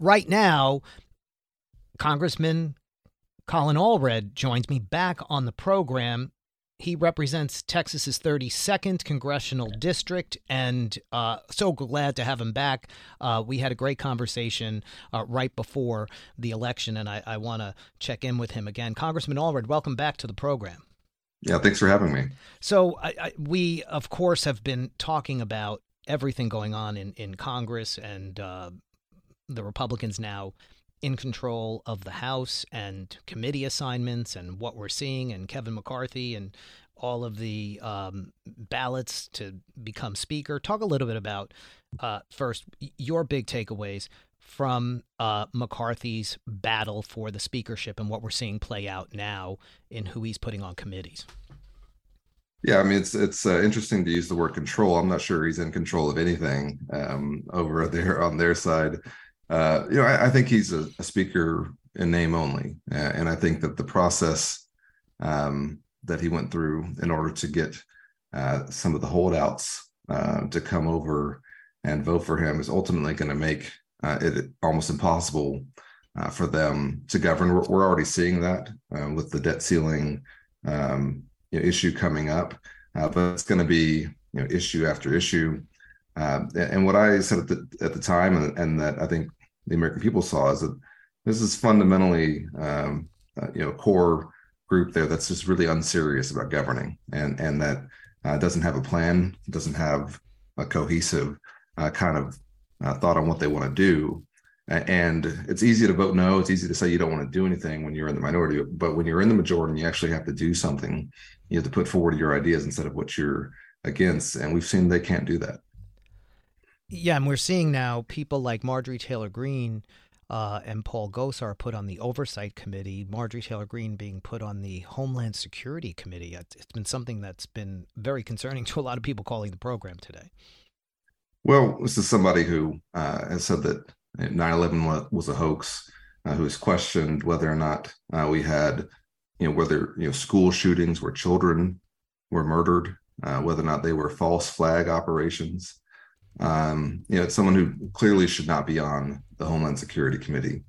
right now, Congressman Colin Allred joins me back on the program. He represents Texas's 32nd congressional district, and uh, so glad to have him back. Uh, we had a great conversation uh, right before the election, and I, I want to check in with him again. Congressman Allred, welcome back to the program. Yeah, thanks for having me. So, I, I, we, of course, have been talking about everything going on in, in Congress and uh, the Republicans now in control of the House and committee assignments and what we're seeing, and Kevin McCarthy and all of the um, ballots to become Speaker. Talk a little bit about uh, first your big takeaways from uh, McCarthy's battle for the speakership and what we're seeing play out now in who he's putting on committees. Yeah, I mean it's it's uh, interesting to use the word control. I'm not sure he's in control of anything um, over there on their side uh, you know, I, I think he's a, a, speaker in name only, and I think that the process um, that he went through in order to get uh, some of the holdouts uh, to come over and vote for him is ultimately going to make uh, it almost impossible uh, for them to govern. We're, we're already seeing that uh, with the debt ceiling um, you know, issue coming up, but it's going to be you know issue after issue. Uh, and what I said at the at the time, and, and, that I think the American people saw is that this is fundamentally, um, uh, you know, core group there that's just really unserious about governing, and and that uh, doesn't have a plan, doesn't have a cohesive uh, kind of uh, thought on what they want to do. And it's easy to vote no. It's easy to say you don't want to do anything when you're in the minority, but when you're in the majority and you actually have to do something, you have to put forward your ideas instead of what you're against. And we've seen they can't do that. Yeah, and we're seeing now people like Marjorie Taylor Greene uh, and Paul Gosar put on the Oversight Committee, Marjorie Taylor Greene being put on the Homeland Security Committee. It's been something that's been very concerning to a lot of people calling the program today. Well, this is somebody who uh, has said that 9 11 was a hoax, uh, who has questioned whether or not uh, we had, you know, whether, you know, school shootings where children were murdered, uh, whether or not they were false flag operations um, you know, it's someone who clearly should not be on the Homeland Security Committee.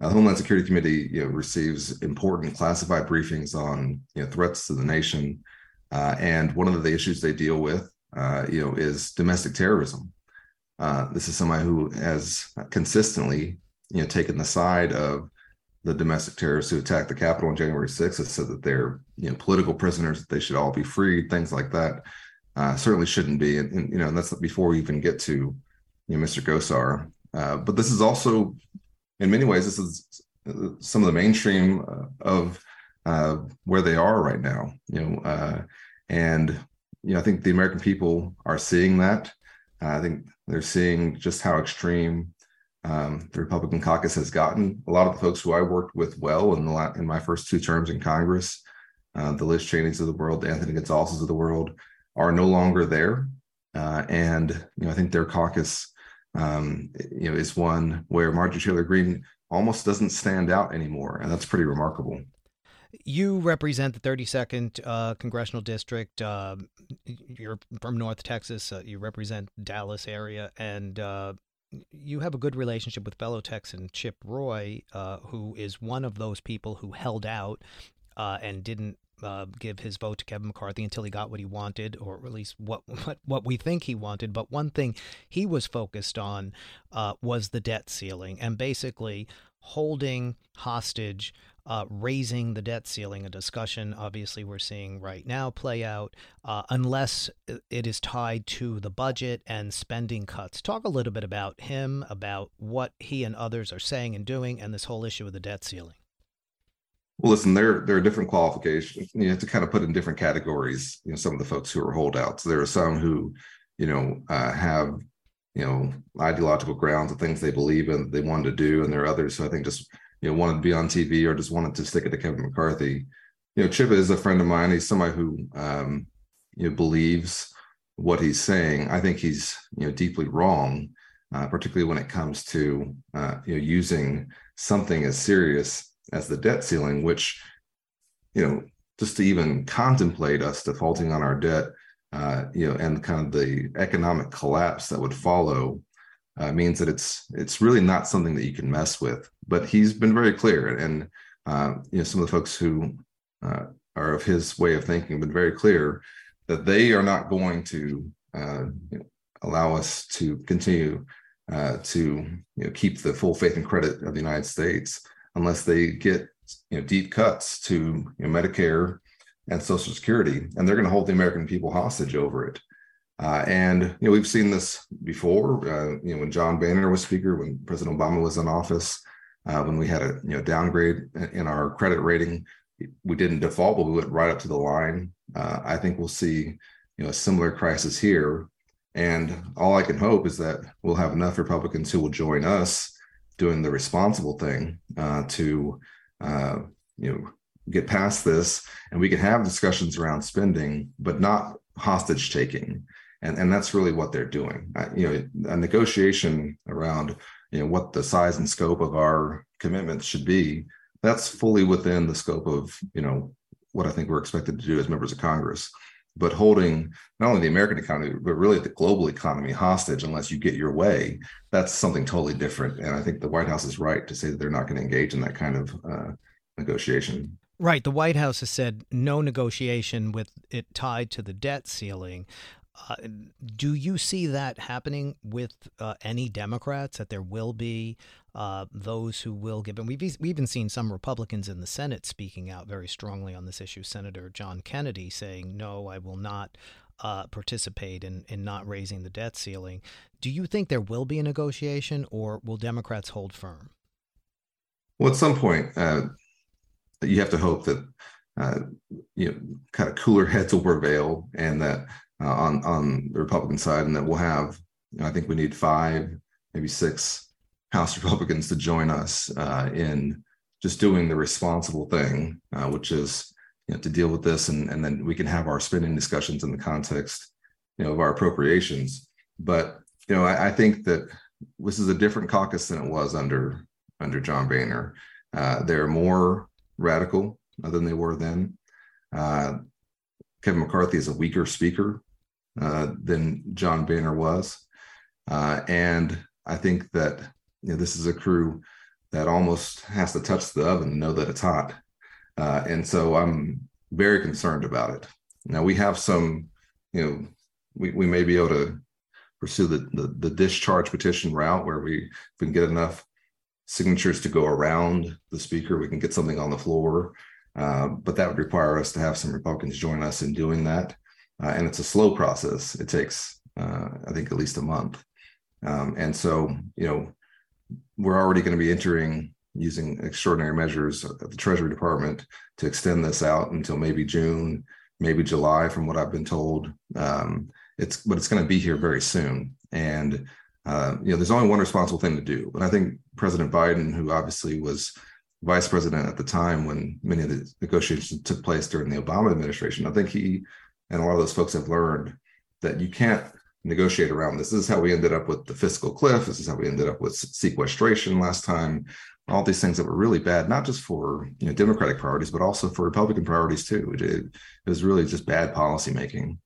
Uh, the Homeland Security Committee, you know, receives important classified briefings on you know threats to the nation, uh, and one of the issues they deal with, uh, you know, is domestic terrorism. Uh, this is somebody who has consistently, you know, taken the side of the domestic terrorists who attacked the Capitol on January 6th and said that they're, you know, political prisoners, that they should all be freed, things like that uh, certainly shouldn't be. And, and, you know, that's before we even get to you know, Mr. Gosar. Uh, but this is also, in many ways, this is uh, some of the mainstream uh, of uh, where they are right now. You know, uh, and you know, I think the American people are seeing that. I think they're seeing just how extreme um, the Republican caucus has gotten. A lot of the folks who I worked with well in the in my first two terms in Congress, the Liz Cheneys of the world, the Anthony Gonzalez's of the world, are no longer there. Uh, and you know, I think their caucus, um, you know, is one where Marjorie Taylor Greene almost doesn't stand out anymore, and that's pretty remarkable. You represent the 32nd uh, congressional district. Uh, you're from North Texas. Uh, you represent Dallas area, and uh, you have a good relationship with fellow Texan Chip Roy, uh, who is one of those people who held out and didn't uh, give his vote to Kevin McCarthy until he got what he wanted, or at least what what, what we think he wanted. But one thing he was focused on uh, was the debt ceiling, and basically holding hostage. Uh, raising the debt ceiling, a discussion obviously we're seeing right now play out, uh, unless it is tied to the budget and spending cuts. Talk a little bit about him, about what he and others are saying and doing, and this whole issue of the debt ceiling. Well, listen, there there are different qualifications. You have to kind of put in different categories. You know, some of the folks who are holdouts. There are some who, you know, uh, have you know ideological grounds of things they believe in, they wanted to do, and there are others who I think just you know wanted to be on TV or just wanted to stick it to Kevin McCarthy. You know, Chip is a friend of mine. He's somebody who um, you know believes what he's saying. I think he's you know deeply wrong, uh, particularly when it comes to uh, you know using something as serious as the debt ceiling, which, you know, just to even contemplate us defaulting on our debt, uh, you know, and kind of the economic collapse that would follow, uh, means that it's it's really not something that you can mess with. But he's been very clear, and uh, you know some of the folks who uh, are of his way of thinking have been very clear that they are not going to uh, you know, allow us to continue uh, to you know, keep the full faith and credit of the United States unless they get you know deep cuts to you know, Medicare and Social Security, and they're going to hold the American people hostage over it. Uh, and you know we've seen this before. Uh, you know when John Boehner was Speaker, when President Obama was in office, uh, when we had a you know downgrade in our credit rating, we didn't default, but we went right up to the line. Uh, I think we'll see you know a similar crisis here. And all I can hope is that we'll have enough Republicans who will join us doing the responsible thing uh, to uh, you know get past this, and we can have discussions around spending, but not hostage taking and and that's really what they're doing. you know, a negotiation around you know what the size and scope of our commitments should be. That's fully within the scope of you know what I think we're expected to do as members of Congress. But holding not only the American economy, but really the global economy hostage unless you get your way, that's something totally different. And I think the White House is right to say that they're not going to engage in that kind of uh, negotiation. Right. The White House has said no negotiation with it tied to the debt ceiling. Uh, do you see that happening with uh, any Democrats? That there will be uh, those who will give, and we've we've even seen some Republicans in the Senate speaking out very strongly on this issue. Senator John Kennedy saying, "No, I will not." Uh, participate in, in not raising the debt ceiling. Do you think there will be a negotiation, or will Democrats hold firm? Well, at some point, uh, you have to hope that you know, kind of cooler heads will prevail, and that uh, on on the Republican side, and that we'll have. You know, I think we need five, maybe six House Republicans to join us uh, in just doing the responsible thing, uh, which is you know, to deal with this, and and then we can have our spending discussions in the context, you know, of our appropriations. But you know, I, I think that this is a different caucus than it was under under John Boehner. Uh, they're more radical than they were then. Uh, Kevin McCarthy is a weaker speaker than John Boehner was. Uh, and I think that you know, this is a crew that almost has to touch the oven to know that it's hot. Uh, and so I'm very concerned about it. Now we have some, you know, we, we may be able to pursue the, the, the discharge petition route where we can get enough signatures to go around the speaker, we can get something on the floor. Uh, but that would require us to have some Republicans join us in doing that uh, and it's a slow process. It takes, uh, I think, at least a month. Um, and so, you know, we're already going to be entering using extraordinary measures at the Treasury Department to extend this out until maybe June, maybe July, from what I've been told. Um, it's but it's going to be here very soon, and uh, you know, there's only one responsible thing to do. And I think President Biden, who obviously was vice president at the time when many of the negotiations took place during the Obama administration, I think he and a lot of those folks have learned that you can't negotiate around this. This is how we ended up with the fiscal cliff. This is how we ended up with sequestration last time. All these things that were really bad, not just for you know Democratic priorities, but also for Republican priorities too. It, it was really just bad policymaking.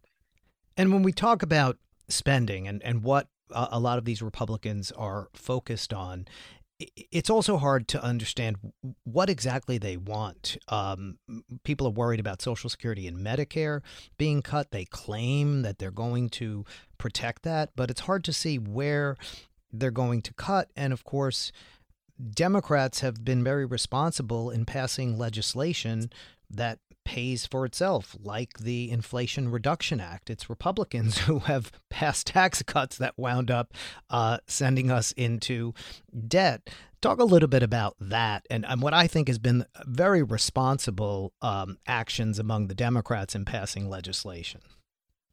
And when we talk about spending and, and what a lot of these Republicans are focused on, it's also hard to understand what exactly they want. Um, people are worried about Social Security and Medicare being cut. They claim that they're going to protect that, but it's hard to see where they're going to cut. And of course, Democrats have been very responsible in passing legislation that pays for itself, like the Inflation Reduction Act. It's Republicans who have passed tax cuts that wound up uh, sending us into debt. Talk a little bit about that and, and what I think has been very responsible um, actions among the Democrats in passing legislation.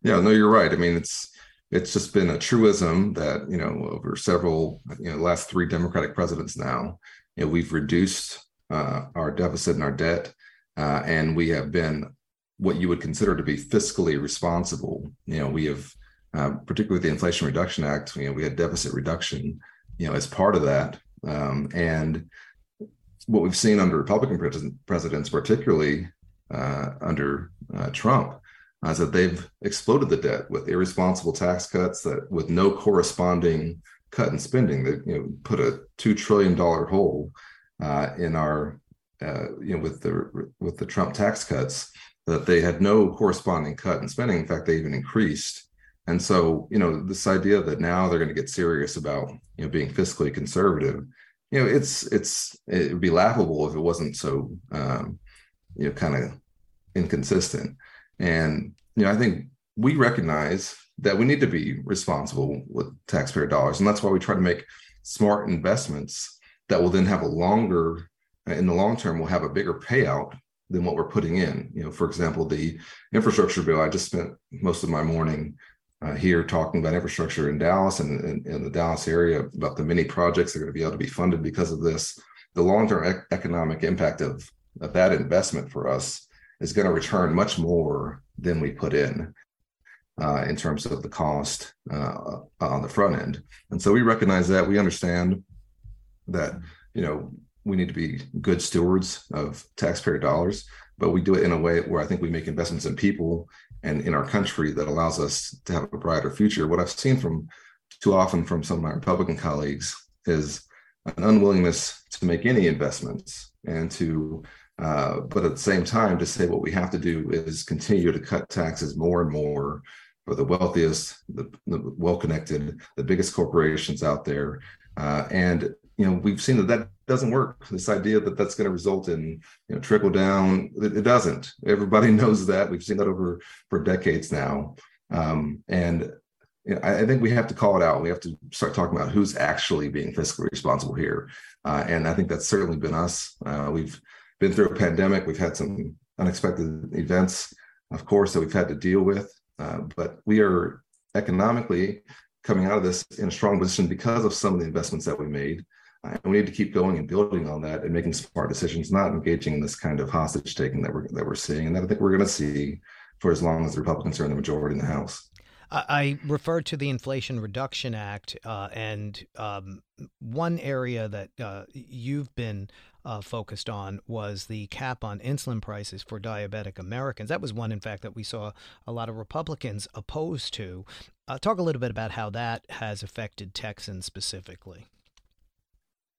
Yeah, no, you're right. I mean, it's it's just been a truism that you know over several you know last three Democratic presidents now, you know, we've reduced uh, our deficit and our debt uh, and we have been what you would consider to be fiscally responsible. You know, we have, uh, particularly with the Inflation Reduction Act, you know, we had deficit reduction, you know, as part of that. Um, and what we've seen under Republican pres- presidents, particularly uh, under uh, Trump, uh, is that they've exploded the debt with irresponsible tax cuts that with no corresponding cut in spending that you know put a two trillion dollar hole uh, in our uh, you know with the with the Trump tax cuts that they had no corresponding cut in spending. In fact, they even increased. And so, you know, this idea that now they're going to get serious about, you know, being fiscally conservative, you know, it's it's it would be laughable if it wasn't so, um, you know, kind of inconsistent. And you know, I think we recognize that we need to be responsible with taxpayer dollars, and that's why we try to make smart investments that will then have a longer, in the long term, will have a bigger payout than what we're putting in. You know, for example, the infrastructure bill. I just spent most of my morning uh, here talking about infrastructure in Dallas and in the Dallas area about the many projects that are going to be able to be funded because of this. The long-term ec- economic impact of, of that investment for us is going to return much more than we put in. Uh, in terms of the cost uh, on the front end. And so we recognize that. We understand that, you know, we need to be good stewards of taxpayer dollars, but we do it in a way where I think we make investments in people and in our country that allows us to have a brighter future. What I've seen from too often from some of my Republican colleagues is an unwillingness to make any investments and to uh, but at the same time to say what we have to do is continue to cut taxes more and more for the wealthiest the, the well-connected the biggest corporations out there uh, and you know we've seen that that doesn't work. This idea that that's going to result in you know trickle down it, it, doesn't. Everybody knows that. We've seen that over for decades now. Um, and you know, I, I, think we have to call it out. We have to start talking about who's actually being fiscally responsible here. Uh, and i think that's certainly been us. Uh, we've been through a pandemic. We've had some unexpected events of course that we've had to deal with. Uh, but we are economically coming out of this in a strong position because of some of the investments that we made and we need to keep going and building on that and making smart decisions, not engaging in this kind of hostage taking that we're that we're seeing, and that I think we're going to see for as long as the Republicans are in the majority in the House. I referred to the Inflation Reduction Act, uh, and um, one area that uh, you've been uh, focused on was the cap on insulin prices for diabetic Americans. That was one, in fact, that we saw a lot of Republicans opposed to. Uh, talk a little bit about how that has affected Texans specifically.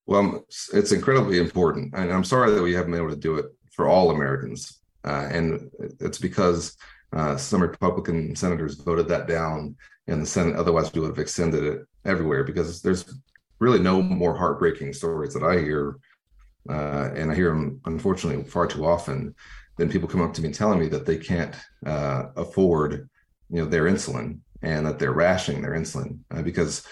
Well, it's incredibly important, and I'm sorry that we haven't been able to do it for all Americans, uh, and it's because uh, some Republican senators voted that down in the Senate. Otherwise, we would have extended it everywhere because there's really no more heartbreaking stories that I hear, uh, and I hear them unfortunately far too often. Than people come up to me telling me that they can't uh, afford, you know, their insulin and that they're rationing their insulin uh, because,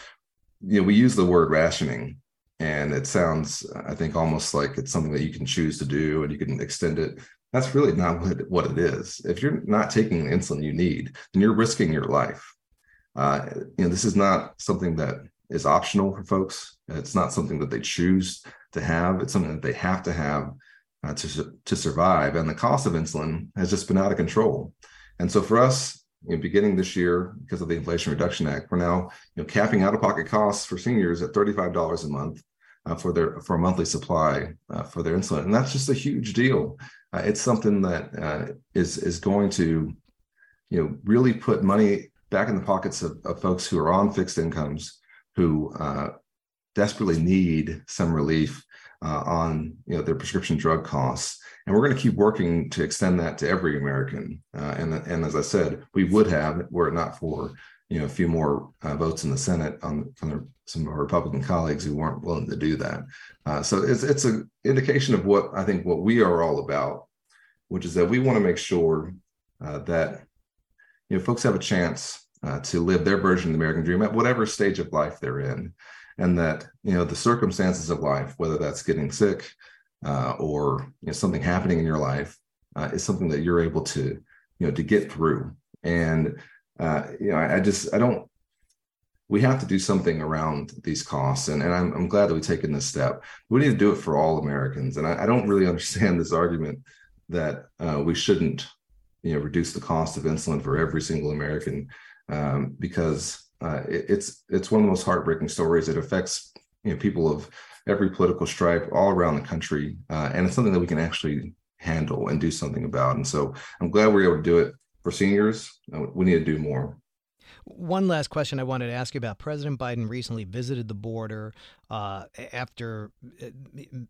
you know, we use the word rationing and it sounds i think almost like it's something that you can choose to do and you can extend it. That's really not what, what it is. If you're not taking the insulin you need then you're risking your life. Uh, you know this is not something that is optional for folks. It's not something that they choose to have. It's something that they have to have uh, to, to survive and the cost of insulin has just been out of control. And so for us you know, beginning this year because of the Inflation Reduction Act, we're now you know capping out-of-pocket costs for seniors at $35 a month uh, for their for a monthly supply uh, for their insulin, and that's just a huge deal. Uh, it's something that uh, is is going to, you know, really put money back in the pockets of, of folks who are on fixed incomes who uh, desperately need some relief uh, on you know their prescription drug costs. And we're going to keep working to extend that to every American. and and as I said, we would have were it not for you know a few more uh, votes in the Senate on from some of our Republican colleagues who weren't willing to do that. Uh, so it's it's an indication of what I think what we are all about, which is that we want to make sure uh, that you know folks have a chance uh, to live their version of the American dream at whatever stage of life they're in, and that you know the circumstances of life, whether that's getting sick uh, or you know something happening in your life, uh, is something that you're able to you know to get through and uh, you know, I, I, just I don't. We have to do something around these costs, and, and I'm, I'm glad that we've taken this step. We need to do it for all Americans, and I, I don't really understand this argument that uh, we shouldn't, you know, reduce the cost of insulin for every single American, um, because uh, it, it's it's one of the most heartbreaking stories. It affects you know people of every political stripe all around the country, uh, and it's something that we can actually handle and do something about. And so I'm glad we we're able to do it for seniors, uh, we need to do more. One last question I wanted to ask you about. President Biden recently visited the border uh, after uh,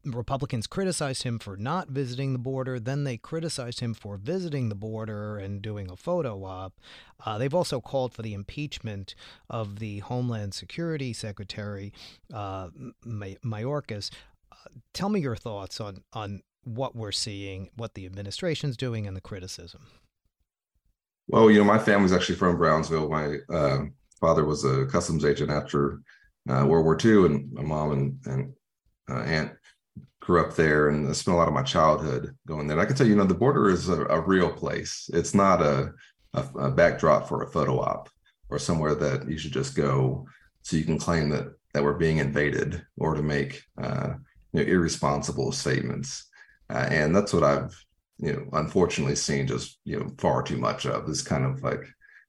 Republicans criticized him for not visiting the border. Then they criticized him for visiting the border and doing a photo op. Uh, they've also called for the impeachment of the Homeland Security Secretary, uh, Mayorkas. Tell me your thoughts on, on what we're seeing, what the administration's doing, and the criticism. Well, you know, my family's actually from Brownsville. My uh, father was a customs agent after uh, World War II, and my mom and, and uh, aunt grew up there, and I spent a lot of my childhood going there. And I can tell you, you know, the border is a, a real place. It's not a, a, a, backdrop for a photo op or somewhere that you should just go so you can claim that that we're being invaded or to make uh, you know, irresponsible statements. Uh, and that's what I've you know, unfortunately seen just, you know, far too much of this kind of like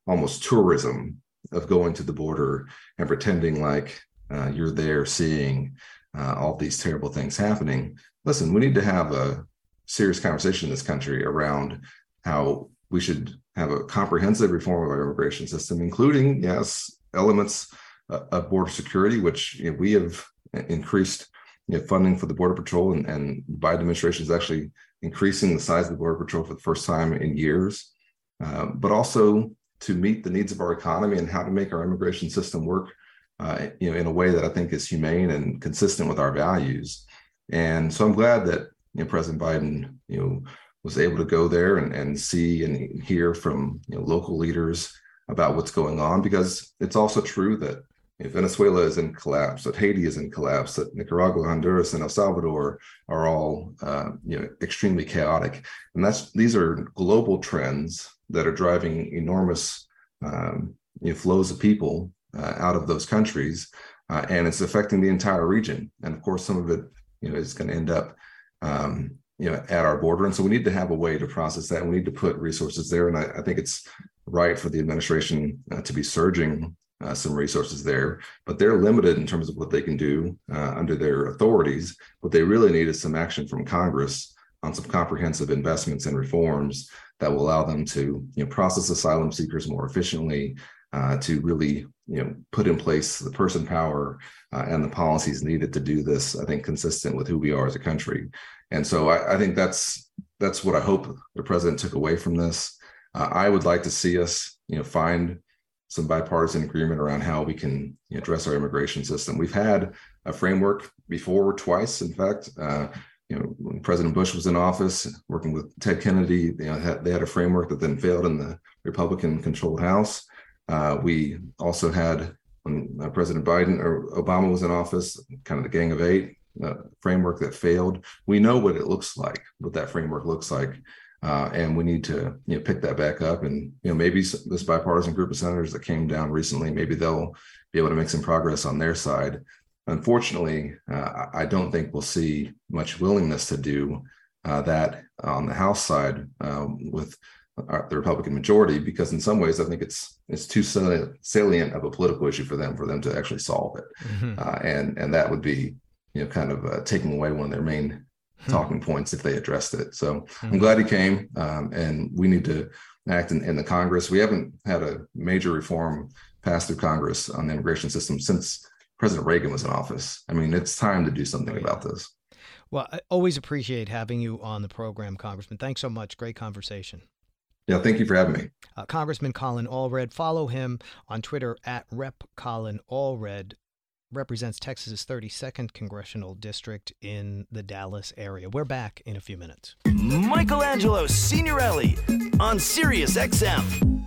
almost tourism of going to the border and pretending like uh, you're there seeing uh, all these terrible things happening. Listen, we need to have a serious conversation in this country around how we should have a comprehensive reform of our immigration system, including, yes, elements uh, of border security, which you know, we have increased you know, funding for the Border Patrol, and, and Biden administration is actually increasing the size of the Border Patrol for the first time in years, uh, but also to meet the needs of our economy and how to make our immigration system work, uh, you know, in a way that I think is humane and consistent with our values. And so I'm glad that you know President Biden, you know, was able to go there and, and see and hear from you know, local leaders about what's going on because it's also true that Venezuela is in collapse, that Haiti is in collapse, that Nicaragua, Honduras, and El Salvador are all uh, you know extremely chaotic, and that's these are global trends that are driving enormous um, you know, flows of people uh, out of those countries, uh, and it's affecting the entire region. And of course, some of it you know is going to end up um, you know at our border, and so we need to have a way to process that. We need to put resources there, and I, I think it's right for the administration uh, to be surging uh, some resources there, but they're limited in terms of what they can do uh, under their authorities. What they really need is some action from Congress on some comprehensive investments and reforms that will allow them to you know, process asylum seekers more efficiently, uh, to really you know put in place the person power uh, and the policies needed to do this. I think consistent with who we are as a country, and so I, I think that's that's what I hope the president took away from this. Uh, I would like to see us you know find some bipartisan agreement around how we can address our immigration system. We've had a framework before, twice, in fact. Uh, you know, when President Bush was in office, working with Ted Kennedy, know, they had a framework that then failed in the Republican-controlled House. Uh, we also had when uh, President Biden or Obama was in office, kind of the Gang of Eight uh, framework that failed. We know what it looks like, what that framework looks like. Uh, and we need to you know pick that back up and you know maybe this bipartisan group of senators that came down recently maybe they'll be able to make some progress on their side unfortunately uh, i don't think we'll see much willingness to do uh, that on the house side um, with our, the republican majority because in some ways i think it's it's too salient of a political issue for them for them to actually solve it mm-hmm. Uh, and and that would be you know kind of uh, taking away one of their main Hmm. talking points if they addressed it. So mm-hmm. I'm glad he came, um, and we need to act in, in, the Congress. We haven't had a major reform passed through Congress on the immigration system since President Reagan was in office. I mean, it's time to do something oh, yeah. about this. Well, I always appreciate having you on the program, Congressman. Thanks so much. Great conversation. Yeah, thank you for having me. Uh, Congressman Colin Allred. Follow him on Twitter at Rep Colin Allred represents Texas's 32nd congressional district in the Dallas area. We're back in a few minutes. Michelangelo Signorile on Sirius XM.